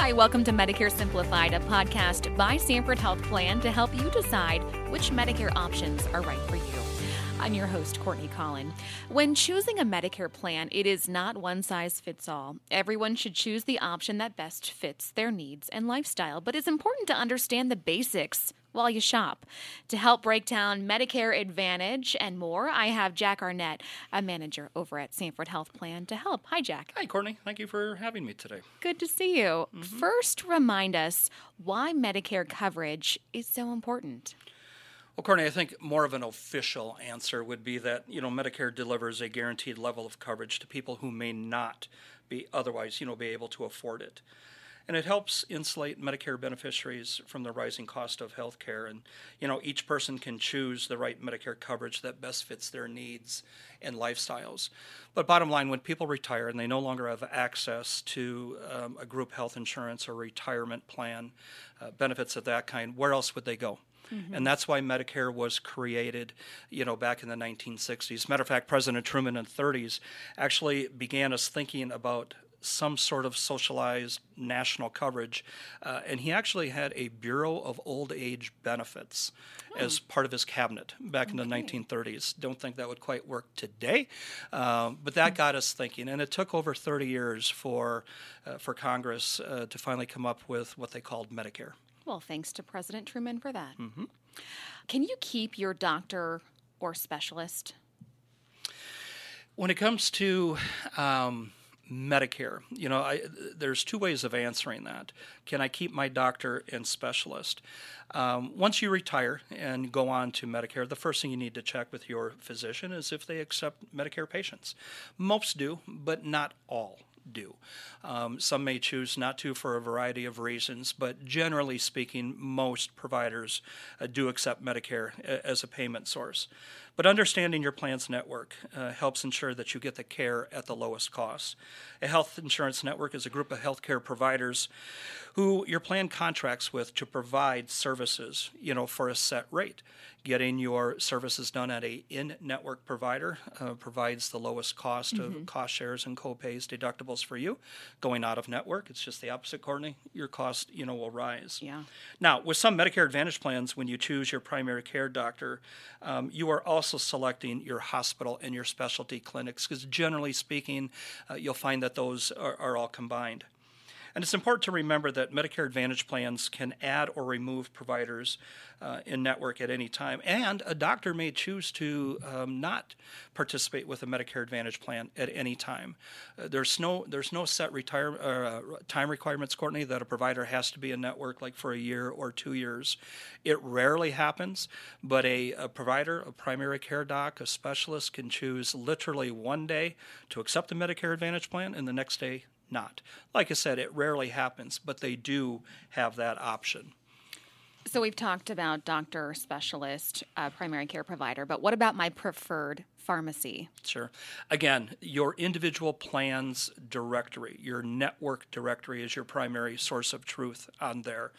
Hi, welcome to Medicare Simplified, a podcast by Sanford Health Plan to help you decide which Medicare options are right for you. I'm your host, Courtney Collin. When choosing a Medicare plan, it is not one size fits all. Everyone should choose the option that best fits their needs and lifestyle, but it's important to understand the basics while you shop. To help break down Medicare Advantage and more, I have Jack Arnett, a manager over at Sanford Health Plan, to help. Hi, Jack. Hi, Courtney. Thank you for having me today. Good to see you. Mm-hmm. First, remind us why Medicare coverage is so important. Well, Courtney, I think more of an official answer would be that you know Medicare delivers a guaranteed level of coverage to people who may not be otherwise you know be able to afford it, and it helps insulate Medicare beneficiaries from the rising cost of health care. And you know each person can choose the right Medicare coverage that best fits their needs and lifestyles. But bottom line, when people retire and they no longer have access to um, a group health insurance or retirement plan, uh, benefits of that kind, where else would they go? Mm-hmm. And that's why Medicare was created, you know, back in the 1960s. Matter of fact, President Truman in the 30s actually began us thinking about some sort of socialized national coverage. Uh, and he actually had a Bureau of Old Age Benefits oh. as part of his cabinet back okay. in the 1930s. Don't think that would quite work today, um, but that got us thinking. And it took over 30 years for, uh, for Congress uh, to finally come up with what they called Medicare. Well, thanks to President Truman for that. Mm-hmm. Can you keep your doctor or specialist? When it comes to um, Medicare, you know, I, there's two ways of answering that. Can I keep my doctor and specialist? Um, once you retire and go on to Medicare, the first thing you need to check with your physician is if they accept Medicare patients. Most do, but not all do. Um, some may choose not to for a variety of reasons, but generally speaking, most providers uh, do accept Medicare as a payment source. But understanding your plan's network uh, helps ensure that you get the care at the lowest cost. A health insurance network is a group of healthcare providers who your plan contracts with to provide services, you know, for a set rate. Getting your services done at a in-network provider uh, provides the lowest cost mm-hmm. of cost shares and co-pays, deductibles for you. Going out of network, it's just the opposite, Courtney. Your cost, you know, will rise. Yeah. Now, with some Medicare Advantage plans, when you choose your primary care doctor, um, you are also selecting your hospital and your specialty clinics because generally speaking, uh, you'll find that those are, are all combined. And it's important to remember that Medicare Advantage plans can add or remove providers uh, in network at any time. And a doctor may choose to um, not participate with a Medicare Advantage plan at any time. Uh, there's no there's no set retire, uh, time requirements, Courtney, that a provider has to be in network like for a year or two years. It rarely happens, but a, a provider, a primary care doc, a specialist can choose literally one day to accept the Medicare Advantage plan and the next day not. Like I said, it rarely happens, but they do have that option. So we've talked about doctor, specialist, uh, primary care provider, but what about my preferred pharmacy? Sure. Again, your individual plans directory, your network directory is your primary source of truth on there.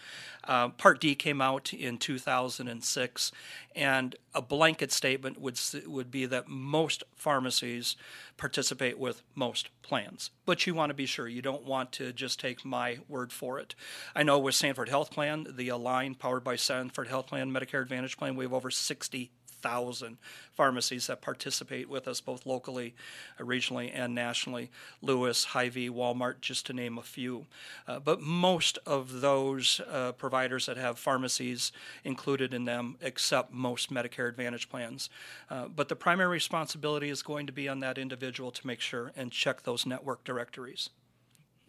Uh, Part D came out in 2006, and a blanket statement would would be that most pharmacies participate with most plans. But you want to be sure. You don't want to just take my word for it. I know with Sanford Health Plan, the Align powered by Sanford Health Plan Medicare Advantage plan, we have over 60 thousand pharmacies that participate with us both locally, uh, regionally, and nationally. Lewis, Hy-Vee, Walmart, just to name a few. Uh, but most of those uh, providers that have pharmacies included in them accept most Medicare Advantage plans. Uh, but the primary responsibility is going to be on that individual to make sure and check those network directories.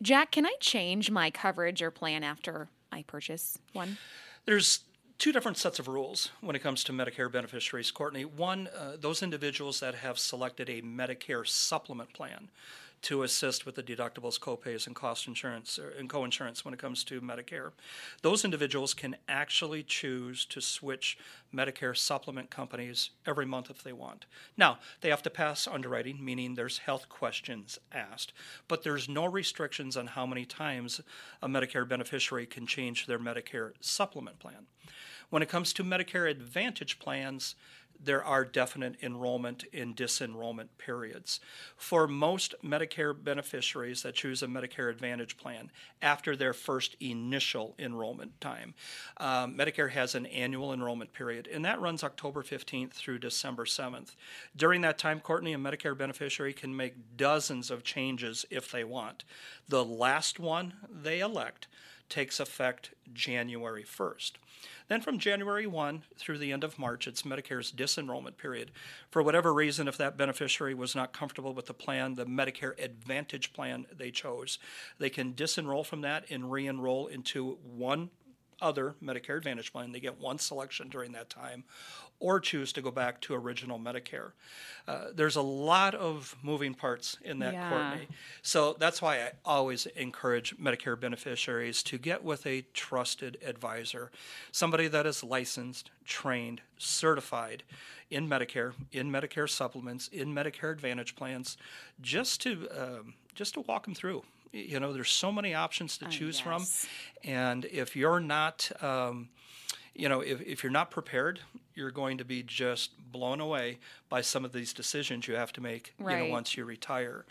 Jack, can I change my coverage or plan after I purchase one? There's two different sets of rules when it comes to Medicare beneficiaries, Courtney. One, uh, those individuals that have selected a Medicare supplement plan to assist with the deductibles, copays, and cost insurance uh, and co-insurance when it comes to Medicare. Those individuals can actually choose to switch Medicare supplement companies every month if they want. Now, they have to pass underwriting, meaning there's health questions asked, but there's no restrictions on how many times a Medicare beneficiary can change their Medicare supplement plan. When it comes to Medicare Advantage plans, there are definite enrollment and disenrollment periods. For most Medicare beneficiaries that choose a Medicare Advantage plan after their first initial enrollment time, um, Medicare has an annual enrollment period, and that runs October 15th through December 7th. During that time, Courtney, a Medicare beneficiary can make dozens of changes if they want. The last one they elect takes effect January 1st. Then from January 1 through the end of March, it's Medicare's disenrollment period. For whatever reason, if that beneficiary was not comfortable with the plan, the Medicare Advantage plan they chose, they can disenroll from that and re enroll into one other Medicare Advantage plan. They get one selection during that time, or choose to go back to original Medicare. Uh, there's a lot of moving parts in that, Yeah. Courtney. So that's why I always encourage Medicare beneficiaries to get with a trusted advisor, somebody that is licensed, trained, certified in Medicare, in Medicare supplements, in Medicare Advantage plans, just to um, just to walk them through. You know, there's so many options to choose Uh, yes. from, and if you're not um, you know, if, if you're not prepared, you're going to be just blown away by some of these decisions you have to make, you know, once you retire.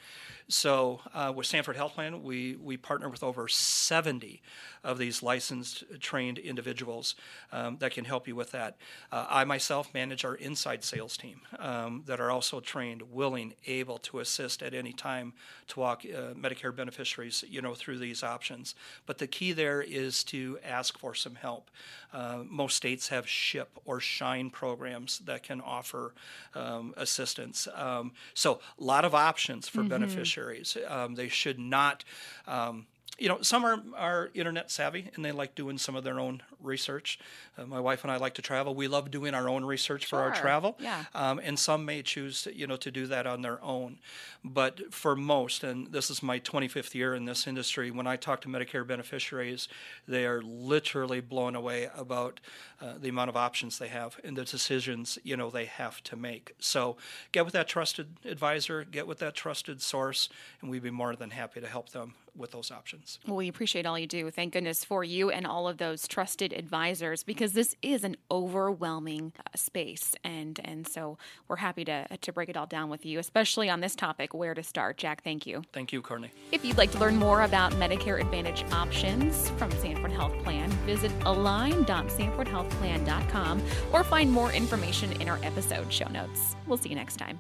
So uh, with Sanford Health Plan, we, we partner with over 70 of these licensed, trained individuals um, that can help you with that. Uh, I myself manage our inside sales team um, that are also trained, willing, able to assist at any time to walk uh, Medicare beneficiaries, you know, through these options. But the key there is to ask for some help. Uh, most states have SHIP or SHINE programs that can offer um, assistance. Um, so a lot of options for beneficiaries. Um, they should not. Um, you know, some are, are internet savvy and they like doing some of their own research. Uh, my wife and I like to travel. We love doing our own research for our travel. yeah. Um, and some may choose, to, you know, to do that on their own. But for most, and this is my 25th year in this industry, when I talk to Medicare beneficiaries, they are literally blown away about uh, the amount of options they have and the decisions, you know, they have to make. So get with that trusted advisor, get with that trusted source, and we'd be more than happy to help them with those options. Well, we appreciate all you do. Thank goodness for you and all of those trusted advisors because this is an overwhelming uh, space, and and so we're happy to to break it all down with you, especially on this topic, where to start. Jack, thank you. Thank you, Courtney. If you'd like to learn more about Medicare Advantage options from Sanford Health Plan, visit align.sanfordhealthplan.com or find more information in our episode show notes. We'll see you next time.